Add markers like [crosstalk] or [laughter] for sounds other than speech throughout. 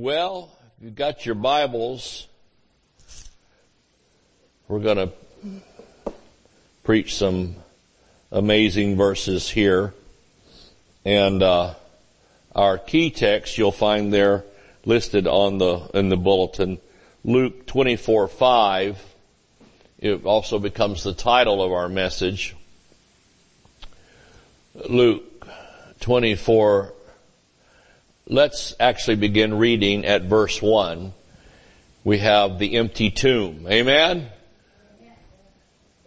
Well, if you've got your Bibles, we're going to preach some amazing verses here. And uh, our key text you'll find there listed on the in the bulletin, Luke 24, 5. It also becomes the title of our message. Luke 24, Let's actually begin reading at verse 1. We have the empty tomb. Amen?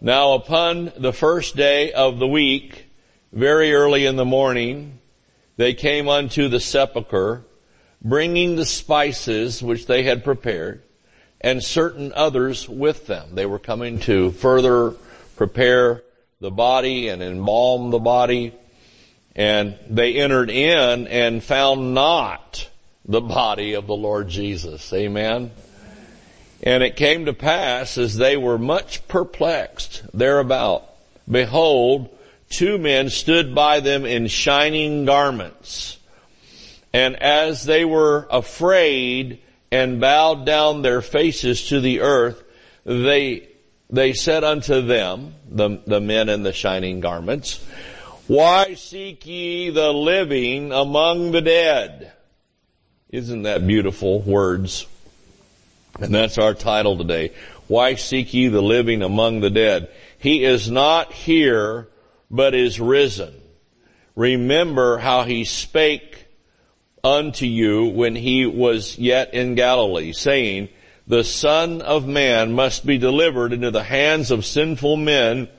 Now upon the first day of the week, very early in the morning, they came unto the sepulchre, bringing the spices which they had prepared, and certain others with them. They were coming to further prepare the body and embalm the body and they entered in and found not the body of the Lord Jesus. Amen. And it came to pass as they were much perplexed thereabout, behold, two men stood by them in shining garments. And as they were afraid and bowed down their faces to the earth, they, they said unto them, the, the men in the shining garments, why seek ye the living among the dead? Isn't that beautiful words? And that's our title today. Why seek ye the living among the dead? He is not here, but is risen. Remember how he spake unto you when he was yet in Galilee, saying, the Son of Man must be delivered into the hands of sinful men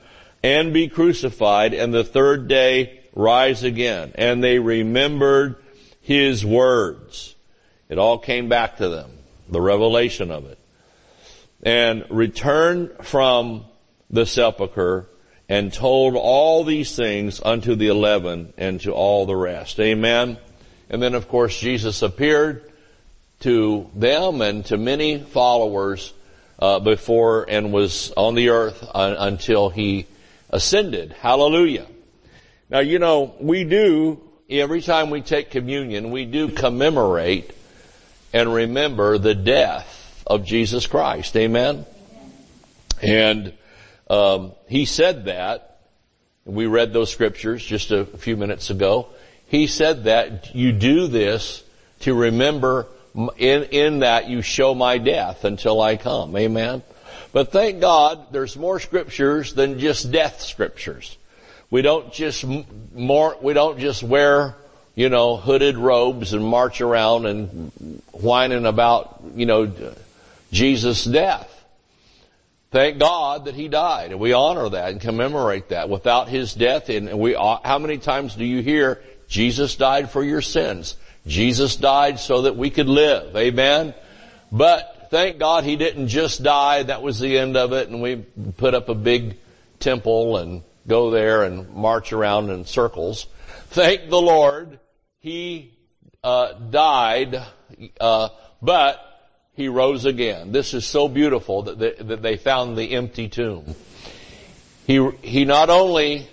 and be crucified and the third day rise again. And they remembered his words. It all came back to them, the revelation of it. And returned from the sepulchre and told all these things unto the eleven and to all the rest. Amen. And then of course Jesus appeared to them and to many followers uh, before and was on the earth uh, until he ascended. Hallelujah. Now, you know, we do, every time we take communion, we do commemorate and remember the death of Jesus Christ. Amen? And um, he said that. We read those scriptures just a few minutes ago. He said that you do this to remember in, in that you show my death until I come. Amen? But thank God there's more scriptures than just death scriptures. We don't just more, we don't just wear, you know, hooded robes and march around and whining about, you know, Jesus' death. Thank God that He died and we honor that and commemorate that. Without His death and we, uh, how many times do you hear Jesus died for your sins? Jesus died so that we could live. Amen? But thank God he didn't just die. That was the end of it. And we put up a big temple and go there and march around in circles. Thank the Lord. He uh, died, uh, but he rose again. This is so beautiful that they, that they found the empty tomb. He, he not only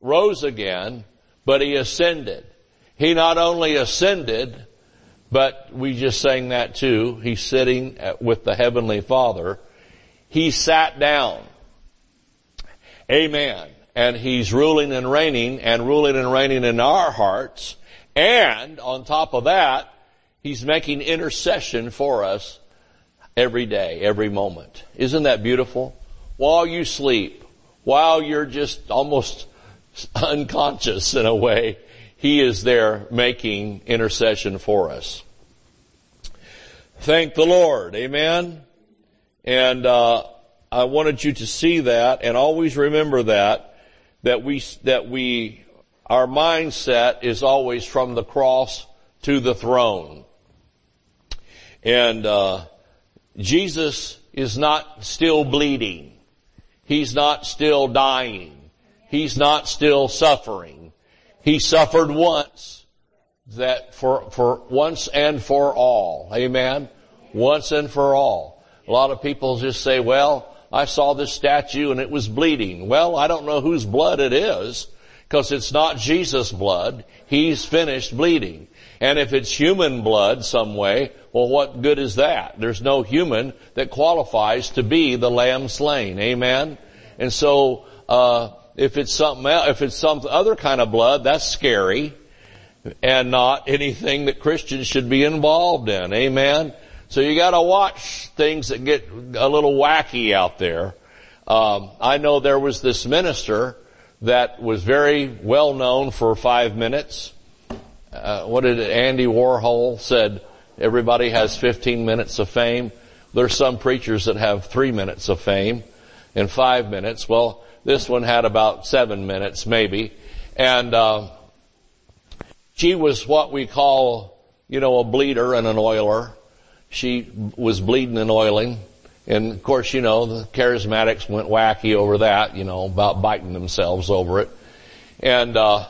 rose again, but he ascended. He not only ascended, but we just sang that too. He's sitting with the Heavenly Father. He sat down. Amen. And He's ruling and reigning and ruling and reigning in our hearts. And on top of that, He's making intercession for us every day, every moment. Isn't that beautiful? While you sleep, while you're just almost [laughs] unconscious in a way, he is there making intercession for us. Thank the Lord. Amen. And uh, I wanted you to see that and always remember that that we that we our mindset is always from the cross to the throne. And uh, Jesus is not still bleeding. He's not still dying. He's not still suffering. He suffered once that for, for once and for all. Amen. Once and for all. A lot of people just say, well, I saw this statue and it was bleeding. Well, I don't know whose blood it is because it's not Jesus' blood. He's finished bleeding. And if it's human blood some way, well what good is that? There's no human that qualifies to be the lamb slain. Amen? And so, uh, if it's something else, if it's some other kind of blood, that's scary and not anything that Christians should be involved in. Amen? So you gotta watch things that get a little wacky out there. Um, I know there was this minister that was very well known for five minutes. Uh, what did it, Andy Warhol said? Everybody has 15 minutes of fame. There's some preachers that have three minutes of fame in five minutes. Well, this one had about seven minutes, maybe, and uh, she was what we call, you know, a bleeder and an oiler. She was bleeding and oiling. And of course, you know, the charismatics went wacky over that, you know, about biting themselves over it. And, uh,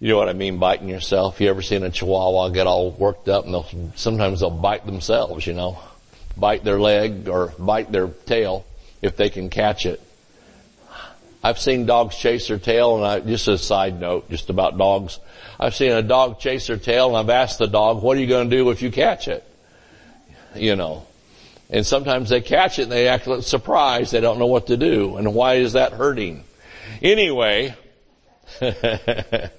you know what I mean, biting yourself. You ever seen a chihuahua get all worked up and they'll, sometimes they'll bite themselves, you know, bite their leg or bite their tail if they can catch it. I've seen dogs chase their tail and I, just a side note, just about dogs. I've seen a dog chase their tail and I've asked the dog, what are you going to do if you catch it? You know, and sometimes they catch it and they act surprised. They don't know what to do. And why is that hurting? Anyway, [laughs] if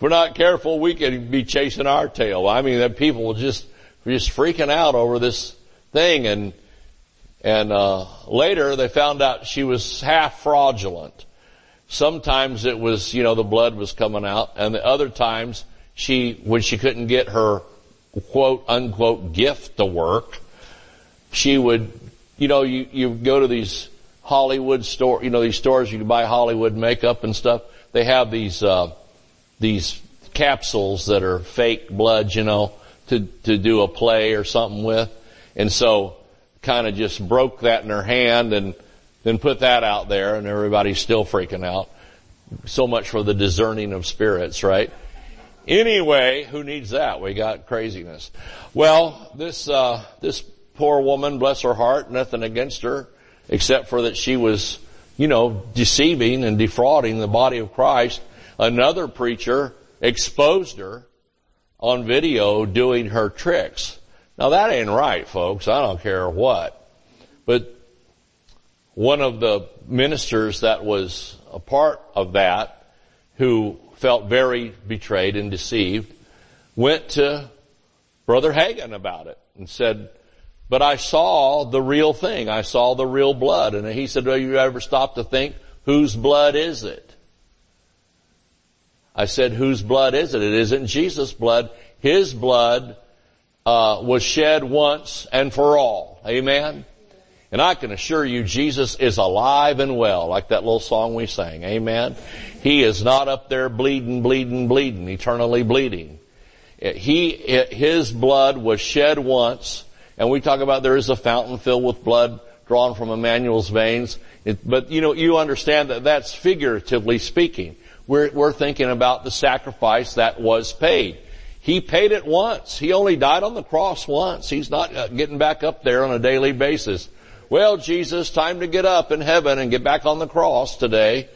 we're not careful, we can be chasing our tail. I mean, that people will just, just freaking out over this thing and, and, uh, later they found out she was half fraudulent. Sometimes it was, you know, the blood was coming out and the other times she, when she couldn't get her quote unquote gift to work, she would, you know, you, you go to these Hollywood store, you know, these stores you can buy Hollywood makeup and stuff. They have these, uh, these capsules that are fake blood, you know, to, to do a play or something with. And so kind of just broke that in her hand and then put that out there and everybody's still freaking out. So much for the discerning of spirits, right? Anyway, who needs that? We got craziness. Well, this, uh, this poor woman, bless her heart, nothing against her, except for that she was, you know, deceiving and defrauding the body of Christ. Another preacher exposed her on video doing her tricks. Now that ain't right, folks. I don't care what. But one of the ministers that was a part of that, who felt very betrayed and deceived, went to Brother Hagin about it and said, but I saw the real thing. I saw the real blood. And he said, do you ever stop to think, whose blood is it? I said, whose blood is it? It isn't Jesus' blood. His blood uh, was shed once and for all. Amen? And I can assure you Jesus is alive and well, like that little song we sang. Amen? He is not up there bleeding, bleeding, bleeding, eternally bleeding. He, his blood was shed once and we talk about there is a fountain filled with blood drawn from Emmanuel's veins. It, but you know, you understand that that's figuratively speaking. We're, we're thinking about the sacrifice that was paid. He paid it once. He only died on the cross once. He's not uh, getting back up there on a daily basis. Well, Jesus, time to get up in heaven and get back on the cross today.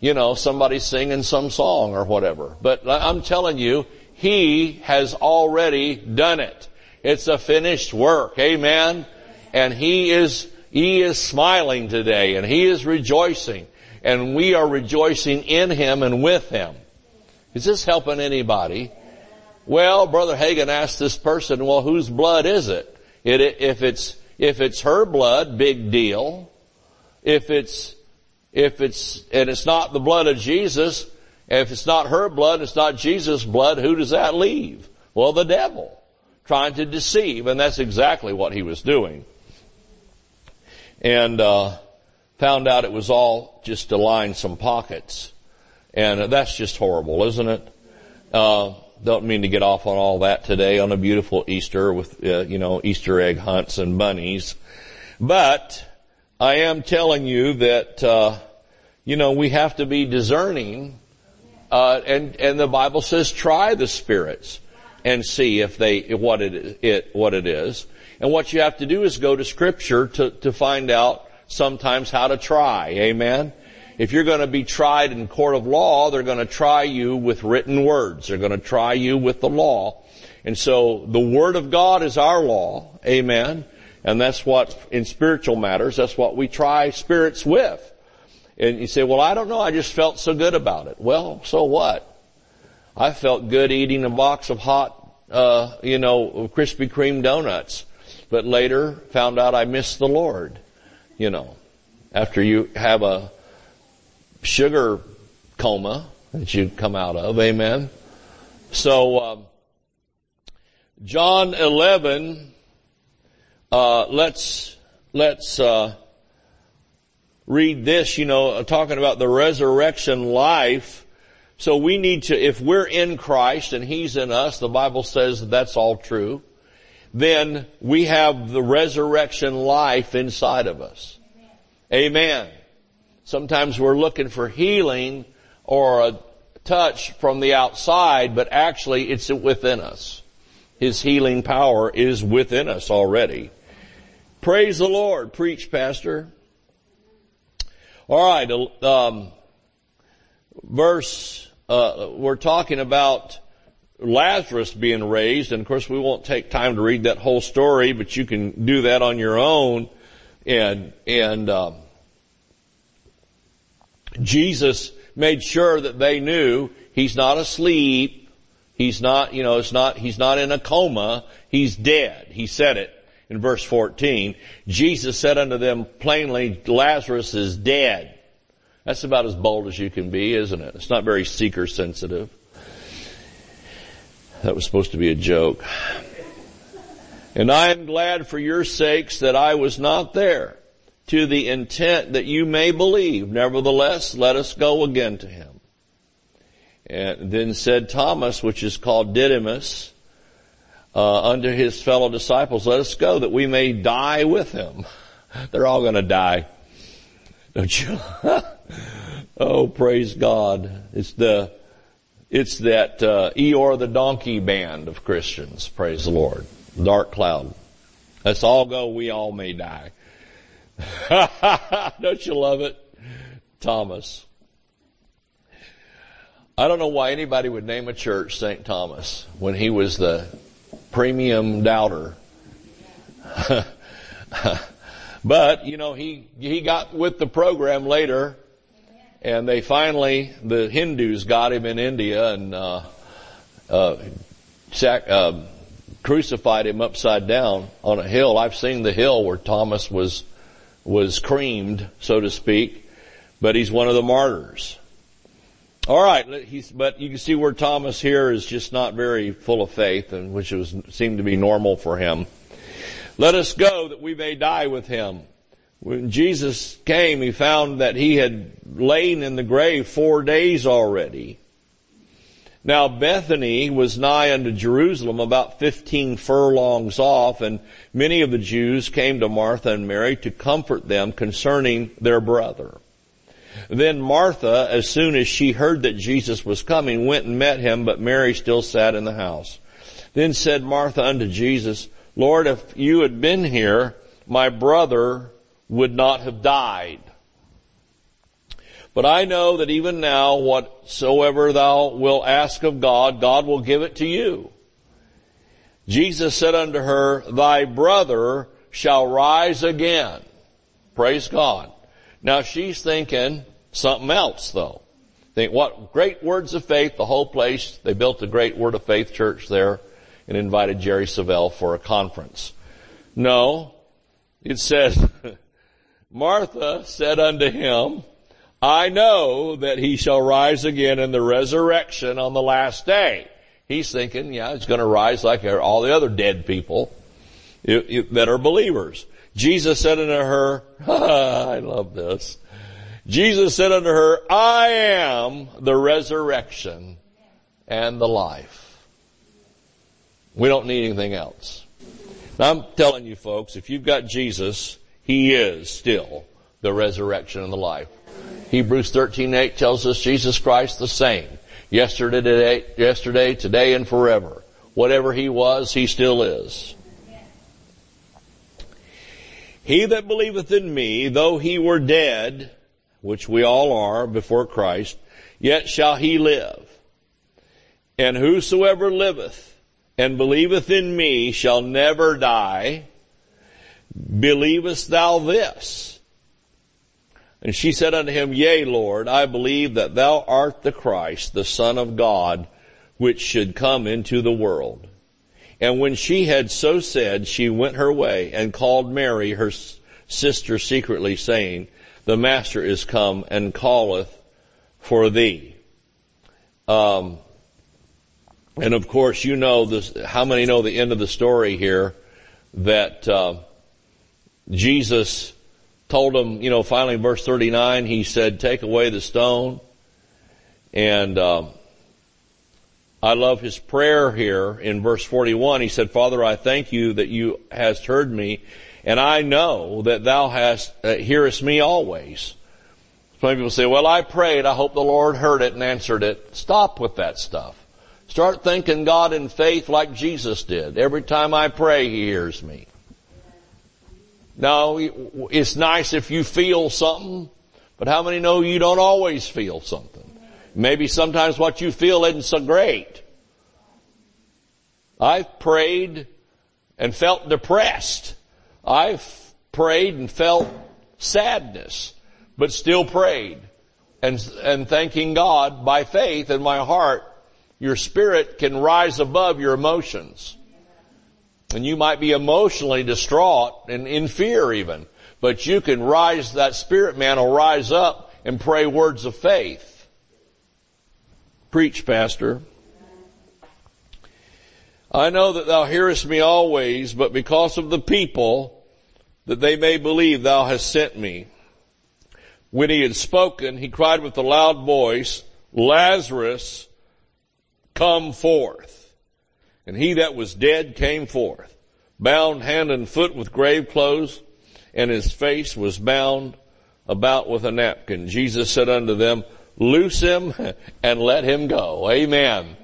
You know, somebody's singing some song or whatever. But I'm telling you, He has already done it. It's a finished work. Amen. And He is, He is smiling today and He is rejoicing and we are rejoicing in Him and with Him. Is this helping anybody? Well, Brother Hagin asked this person, well, whose blood is it? it if it's, if it's her blood, big deal. If it's, if it's, and it's not the blood of Jesus, if it's not her blood, it's not Jesus' blood, who does that leave? Well, the devil trying to deceive, and that's exactly what he was doing. And uh, found out it was all just to line some pockets, and that's just horrible, isn't it? Uh, don't mean to get off on all that today on a beautiful Easter with uh, you know Easter egg hunts and bunnies, but I am telling you that uh, you know we have to be discerning, uh, and and the Bible says try the spirits and see if they, what it, it, what it is. And what you have to do is go to scripture to, to find out sometimes how to try. Amen. If you're going to be tried in court of law, they're going to try you with written words. They're going to try you with the law. And so the Word of God is our law. Amen. And that's what, in spiritual matters, that's what we try spirits with. And you say, well, I don't know, I just felt so good about it. Well, so what? I felt good eating a box of hot, uh, you know, Krispy Kreme donuts, but later found out I missed the Lord, you know, after you have a sugar coma that you come out of, amen. So, um, John 11, uh, let's, let's, uh, read this, you know, talking about the resurrection life. So we need to, if we're in Christ and He's in us, the Bible says that's all true, then we have the resurrection life inside of us. Amen. Sometimes we're looking for healing or a touch from the outside, but actually it's within us. His healing power is within us already. Praise the Lord. Preach, Pastor. All right, um, verse, uh, we're talking about Lazarus being raised, and of course we won't take time to read that whole story, but you can do that on your own. And, and, um, Jesus made sure that they knew he's not asleep. He's not, you know, it's not, he's not in a coma. He's dead. He said it in verse 14, Jesus said unto them plainly, Lazarus is dead. That's about as bold as you can be, isn't it? It's not very seeker sensitive. That was supposed to be a joke. And I am glad for your sakes that I was not there to the intent that you may believe. Nevertheless, let us go again to him. And then said Thomas, which is called Didymus, uh, unto his fellow disciples, let us go that we may die with him. [laughs] They're all going to die. Don't you? [laughs] oh, praise God. It's the, it's that, uh, Eeyore the donkey band of Christians. Praise the Lord. Dark cloud. Let's all go. We all may die. [laughs] Don't you love it? Thomas. I don't know why anybody would name a church St. Thomas when he was the premium doubter. [laughs] but, you know, he, he got with the program later and they finally, the Hindus got him in India and, uh, uh, sac, uh, crucified him upside down on a hill. I've seen the hill where Thomas was, was creamed, so to speak, but he's one of the martyrs. All right, but you can see where Thomas here is just not very full of faith, and which was seemed to be normal for him. Let us go that we may die with him. When Jesus came, he found that he had lain in the grave four days already. Now Bethany was nigh unto Jerusalem, about fifteen furlongs off, and many of the Jews came to Martha and Mary to comfort them concerning their brother. Then Martha, as soon as she heard that Jesus was coming, went and met him, but Mary still sat in the house. Then said Martha unto Jesus, Lord, if you had been here, my brother would not have died. But I know that even now, whatsoever thou wilt ask of God, God will give it to you. Jesus said unto her, Thy brother shall rise again. Praise God. Now she's thinking something else though. Think what great words of faith, the whole place, they built a great word of faith church there and invited Jerry Savelle for a conference. No, it says, [laughs] Martha said unto him, I know that he shall rise again in the resurrection on the last day. He's thinking, yeah, he's going to rise like all the other dead people that are believers. Jesus said unto her, [laughs] I love this. Jesus said unto her, I am the resurrection and the life. We don't need anything else. Now I'm telling you folks, if you've got Jesus, He is still the resurrection and the life. Hebrews 13:8 tells us Jesus Christ the same. Yesterday, today, yesterday, today, and forever. Whatever He was, He still is. He that believeth in me, though he were dead, which we all are before Christ, yet shall he live. And whosoever liveth and believeth in me shall never die. Believest thou this? And she said unto him, Yea, Lord, I believe that thou art the Christ, the Son of God, which should come into the world. And when she had so said, she went her way and called Mary, her sister, secretly, saying, The Master is come and calleth for thee. Um, and of course, you know this. How many know the end of the story here? That uh, Jesus told him, you know, finally, verse thirty-nine, he said, "Take away the stone." And uh, I love his prayer here in verse forty-one. He said, "Father, I thank you that you hast heard me, and I know that thou hast uh, hearest me always." Some people say, "Well, I prayed. I hope the Lord heard it and answered it." Stop with that stuff. Start thinking God in faith like Jesus did. Every time I pray, He hears me. Now, it's nice if you feel something, but how many know you don't always feel something? Maybe sometimes what you feel isn't so great. I've prayed and felt depressed. I've prayed and felt sadness, but still prayed and, and thanking God by faith in my heart your spirit can rise above your emotions. And you might be emotionally distraught and in fear even, but you can rise, that spirit man will rise up and pray words of faith. Preach, pastor. I know that thou hearest me always, but because of the people, that they may believe thou hast sent me. When he had spoken, he cried with a loud voice, Lazarus, come forth. And he that was dead came forth, bound hand and foot with grave clothes, and his face was bound about with a napkin. Jesus said unto them, loose him and let him go. Amen.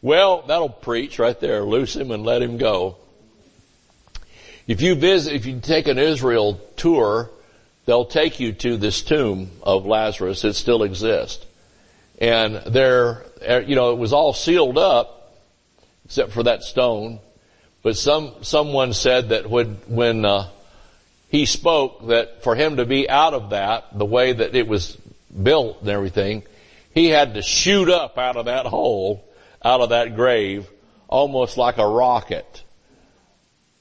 Well, that'll preach right there. Loose him and let him go. If you visit, if you take an Israel tour, they'll take you to this tomb of Lazarus. It still exists. And there, you know, it was all sealed up, except for that stone. But some, someone said that when, when, uh, he spoke that for him to be out of that, the way that it was built and everything, he had to shoot up out of that hole, out of that grave, almost like a rocket.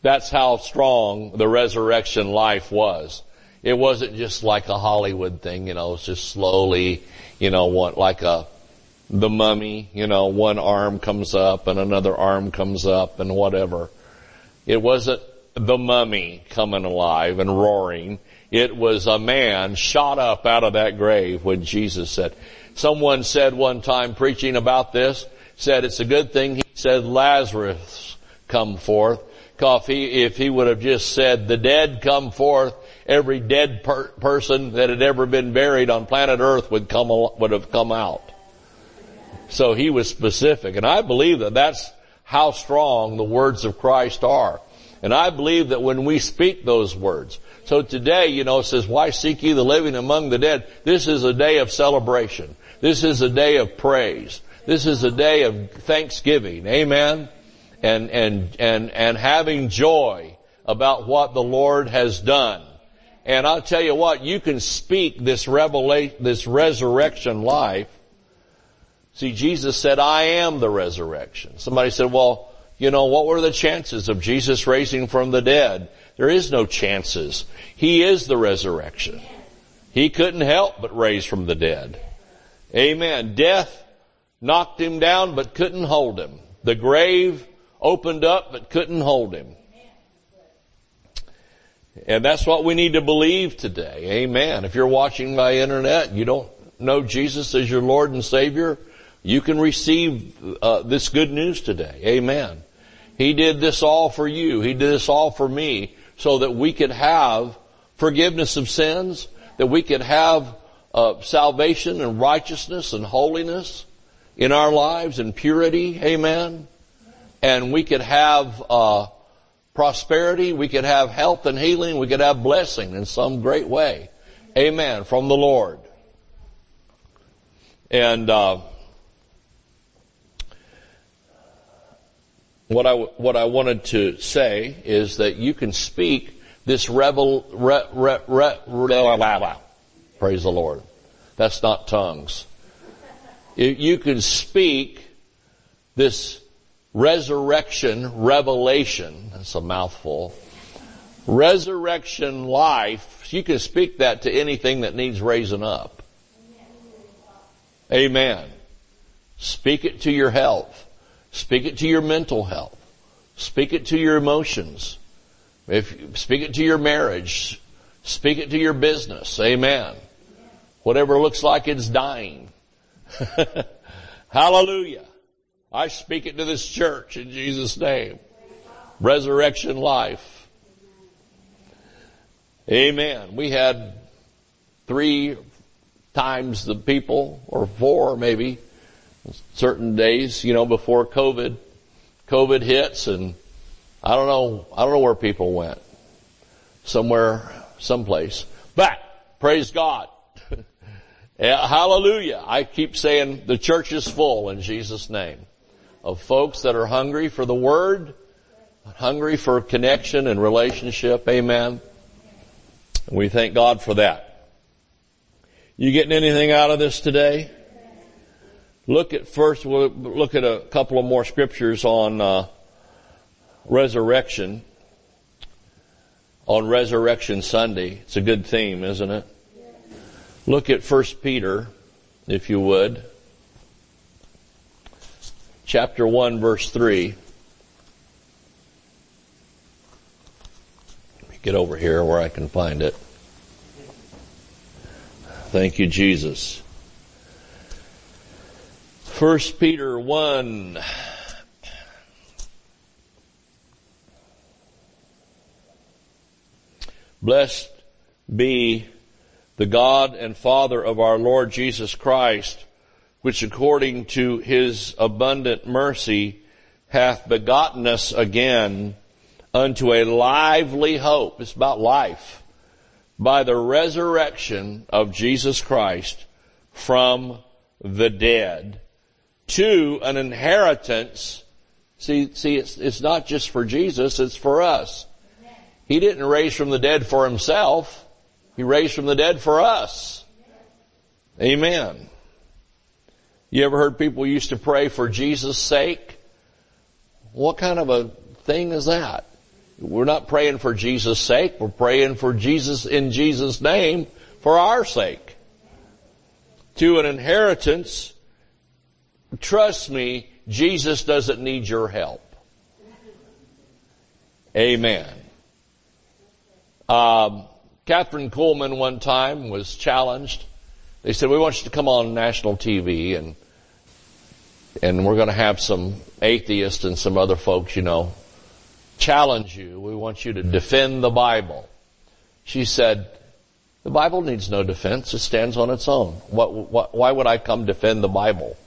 That's how strong the resurrection life was. It wasn't just like a Hollywood thing, you know, it's just slowly, you know, like a, the mummy, you know, one arm comes up and another arm comes up and whatever. It wasn't the mummy coming alive and roaring. It was a man shot up out of that grave when Jesus said, someone said one time preaching about this, said it's a good thing he said Lazarus come forth. If he, if he would have just said the dead come forth, every dead per- person that had ever been buried on planet earth would come, would have come out. So he was specific. And I believe that that's how strong the words of Christ are. And I believe that when we speak those words, so today, you know, it says, why seek ye the living among the dead? This is a day of celebration. This is a day of praise. This is a day of thanksgiving. Amen. And, and, and, and having joy about what the Lord has done. And I'll tell you what, you can speak this revelation, this resurrection life See, Jesus said, I am the resurrection. Somebody said, well, you know, what were the chances of Jesus raising from the dead? There is no chances. He is the resurrection. He couldn't help but raise from the dead. Amen. Death knocked him down but couldn't hold him. The grave opened up but couldn't hold him. And that's what we need to believe today. Amen. If you're watching by internet, you don't know Jesus as your Lord and Savior, you can receive uh, this good news today. Amen. He did this all for you. He did this all for me so that we could have forgiveness of sins, that we could have uh, salvation and righteousness and holiness in our lives and purity. Amen. And we could have uh, prosperity. We could have health and healing. We could have blessing in some great way. Amen. From the Lord. And, uh, what I, what I wanted to say is that you can speak this revel, re, re, re, re, praise the Lord. That's not tongues. You can speak this resurrection revelation. That's a mouthful. Resurrection life. You can speak that to anything that needs raising up. Amen. Speak it to your health. Speak it to your mental health. Speak it to your emotions. If, speak it to your marriage. Speak it to your business. Amen. Whatever looks like it's dying. [laughs] Hallelujah. I speak it to this church in Jesus' name. Resurrection life. Amen. We had three times the people, or four maybe, certain days, you know, before COVID, COVID hits and I don't know, I don't know where people went. Somewhere, someplace. But, praise God. [laughs] hallelujah. I keep saying the church is full in Jesus name of folks that are hungry for the word, hungry for connection and relationship. Amen. We thank God for that. You getting anything out of this today? Look at first, we'll look at a couple of more scriptures on uh, resurrection. On Resurrection Sunday. It's a good theme, isn't it? Look at First Peter, if you would. Chapter 1 verse 3. Let me get over here where I can find it. Thank you, Jesus. First Peter 1. Blessed be the God and Father of our Lord Jesus Christ, which according to his abundant mercy hath begotten us again unto a lively hope. It's about life. By the resurrection of Jesus Christ from the dead to an inheritance. See, see, it's, it's not just for Jesus, it's for us. He didn't raise from the dead for himself. He raised from the dead for us. Amen. You ever heard people used to pray for Jesus' sake? What kind of a thing is that? We're not praying for Jesus' sake. We're praying for Jesus in Jesus' name for our sake. To an inheritance Trust me, Jesus doesn't need your help. Amen. Um, Kathryn Kuhlman one time was challenged. They said, we want you to come on national TV and, and we're going to have some atheists and some other folks, you know, challenge you. We want you to defend the Bible. She said, the Bible needs no defense. It stands on its own. What, what, why would I come defend the Bible?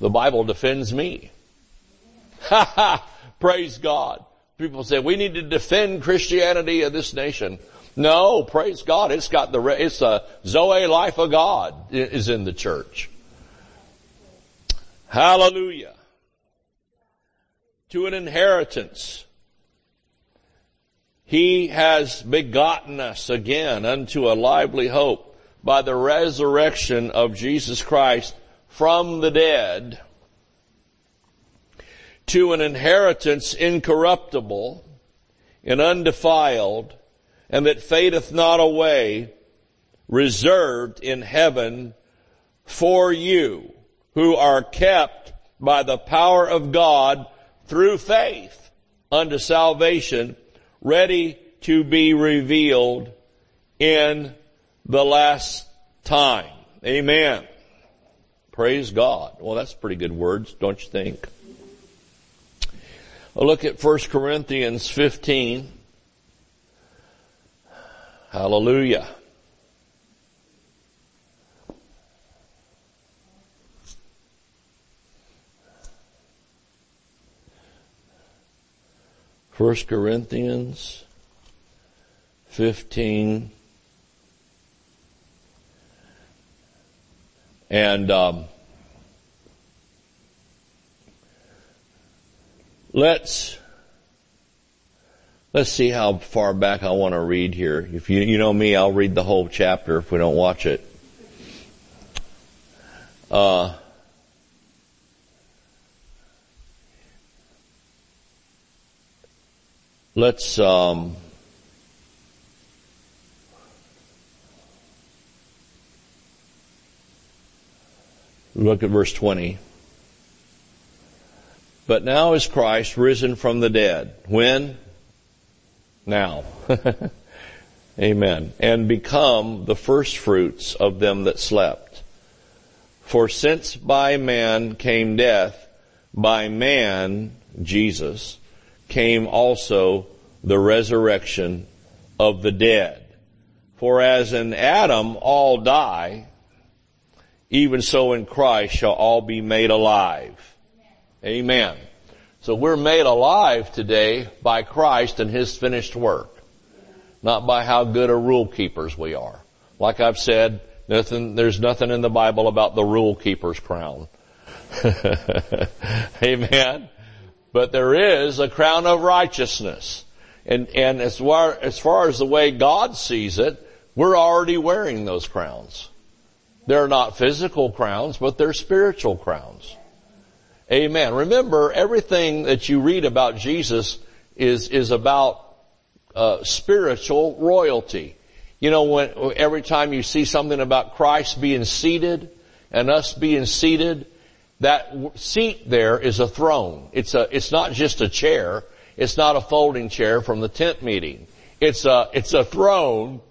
The Bible defends me. Ha ha! Praise God. People say, we need to defend Christianity of this nation. No, praise God. It's got the, it's a Zoe life of God is in the church. Hallelujah. To an inheritance. He has begotten us again unto a lively hope by the resurrection of Jesus Christ from the dead to an inheritance incorruptible and undefiled and that fadeth not away, reserved in heaven for you who are kept by the power of God through faith unto salvation, ready to be revealed in the last time. Amen. Praise God. Well, that's pretty good words, don't you think? A look at 1 Corinthians 15. Hallelujah. First Corinthians 15 And um, let's let's see how far back I want to read here. If you you know me, I'll read the whole chapter if we don't watch it. Uh, let's um, look at verse 20. But now is Christ risen from the dead. When? Now. [laughs] Amen. And become the first fruits of them that slept. For since by man came death, by man, Jesus, came also the resurrection of the dead. For as in Adam all die, even so in Christ shall all be made alive. Amen. So we're made alive today by Christ and His finished work. Not by how good a rule keepers we are. Like I've said, Nothing, there's nothing in the Bible about the rule keeper's crown. [laughs] Amen. But there is a crown of righteousness. And, and as far, as far as the way God sees it, we're already wearing those crowns. They're not physical crowns, but they're spiritual crowns. Amen. Remember, everything that you read about Jesus is, is about uh, spiritual royalty. You know, when, every time you see something about Christ being seated and us being seated, that seat there is a throne. It's a, it's not just a chair. It's not a folding chair from the tent meeting. It's a, it's a throne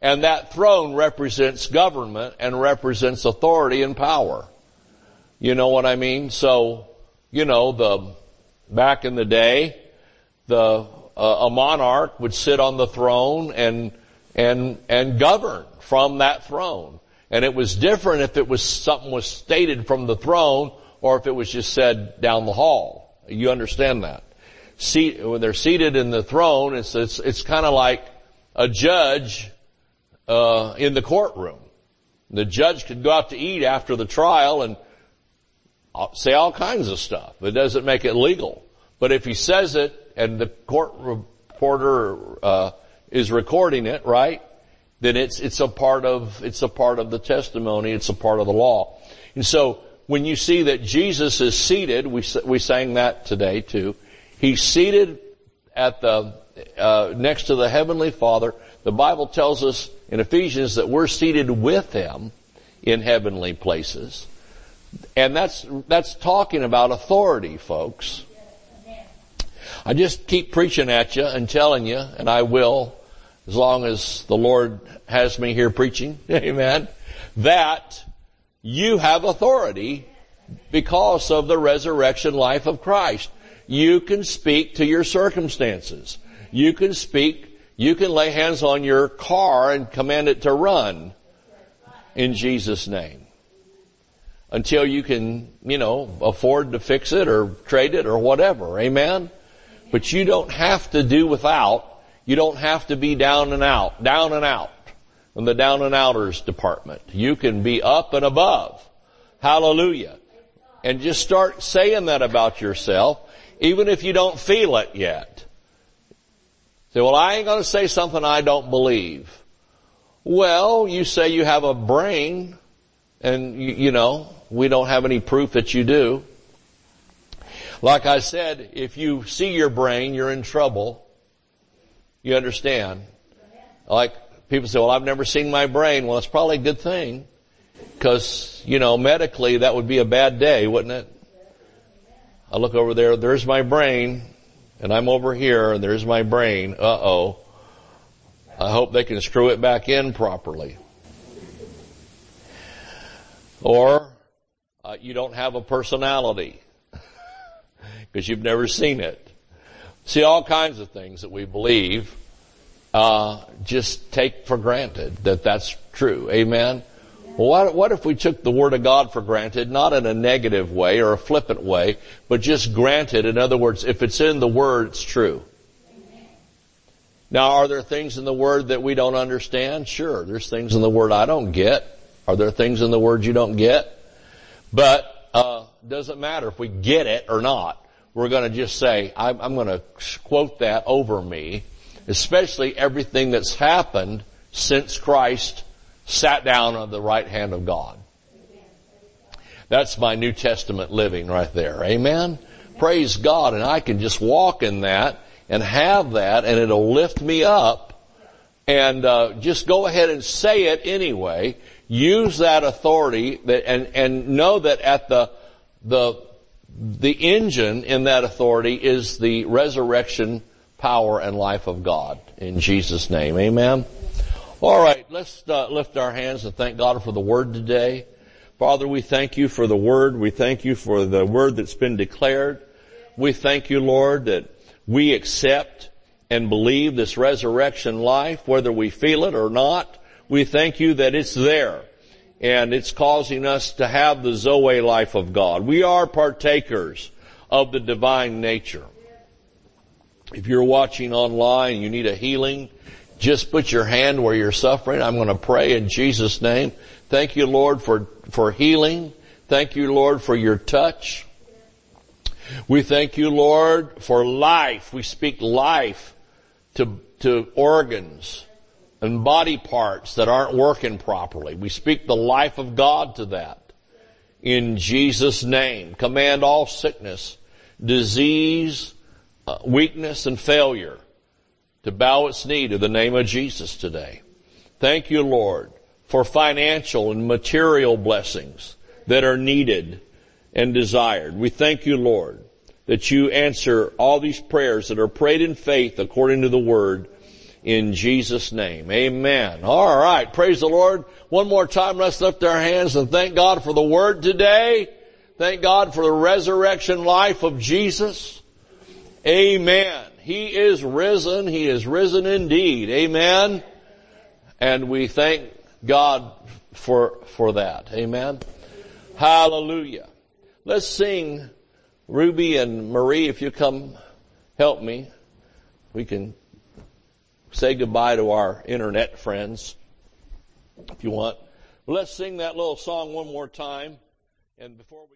and that throne represents government and represents authority and power. You know what I mean? So, you know, the, back in the day, the, uh, a monarch would sit on the throne and and, and govern from that throne. And it was different if it was something was stated from the throne or if it was just said down the hall. You understand that? See, when they're seated in the throne, it's, it's, it's kind of like a judge, uh, in the courtroom. The judge could go out to eat after the trial and say all kinds of stuff. It doesn't make it legal. But if he says it and the court reporter, uh, is recording it, right? Then it's, it's a part of, it's a part of the testimony, it's a part of the law. And so, when you see that Jesus is seated, we, we sang that today too, He's seated at the, uh, next to the Heavenly Father. The Bible tells us in Ephesians that we're seated with Him in heavenly places. And that's, that's talking about authority, folks. I just keep preaching at you and telling you, and I will, as long as the Lord has me here preaching, [laughs] amen, that you have authority because of the resurrection life of Christ. You can speak to your circumstances. You can speak, you can lay hands on your car and command it to run in Jesus' name. Until you can, you know, afford to fix it or trade it or whatever. Amen? But you don't have to do without. You don't have to be down and out, down and out in the down and outers department. You can be up and above. Hallelujah. And just start saying that about yourself, even if you don't feel it yet. Say, well, I ain't gonna say something I don't believe. Well, you say you have a brain, and you, you know, we don't have any proof that you do. Like I said, if you see your brain, you're in trouble. You understand? Like people say, well, I've never seen my brain. Well, it's probably a good thing. Cause, you know, medically that would be a bad day, wouldn't it? I look over there, there's my brain, and I'm over here, and there's my brain. Uh oh. I hope they can screw it back in properly. Or, uh, you don't have a personality [laughs] because you've never seen it. See, all kinds of things that we believe, uh, just take for granted that that's true. Amen. Well, what, if we took the Word of God for granted, not in a negative way or a flippant way, but just granted, in other words, if it's in the Word, it's true. Now, are there things in the Word that we don't understand? Sure, there's things in the Word I don't get. Are there things in the Word you don't get? But, uh, doesn't matter if we get it or not. We're gonna just say, I'm, I'm gonna quote that over me, especially everything that's happened since Christ sat down on the right hand of God. That's my New Testament living right there. Amen? Praise God. And I can just walk in that and have that and it'll lift me up and uh, just go ahead and say it anyway. Use that authority that, and, and know that at the, the, the engine in that authority is the resurrection power and life of God. In Jesus' name. Amen. All right, let's uh, lift our hands and thank God for the word today. Father, we thank you for the word. We thank you for the word that's been declared. We thank you, Lord, that we accept and believe this resurrection life, whether we feel it or not. We thank you that it's there and it's causing us to have the Zoe life of God. We are partakers of the divine nature. If you're watching online, you need a healing, just put your hand where you're suffering. I'm going to pray in Jesus name. Thank you, Lord, for, for healing. Thank you, Lord, for your touch. We thank you, Lord, for life. We speak life to, to organs and body parts that aren't working properly. We speak the life of God to that. In Jesus' name. Command all sickness, disease, uh, weakness, and failure to bow its knee to the name of Jesus today. Thank you, Lord, for financial and material blessings that are needed and desired. We thank you, Lord, that you answer all these prayers that are prayed in faith according to the word in Jesus name. Amen. All right. Praise the Lord. One more time, let's lift our hands and thank God for the word today. Thank God for the resurrection life of Jesus. Amen. He is risen. He is risen indeed. Amen. And we thank God for, for that. Amen. Hallelujah. Let's sing Ruby and Marie, if you come help me. We can say goodbye to our internet friends if you want. Let's sing that little song one more time. And before we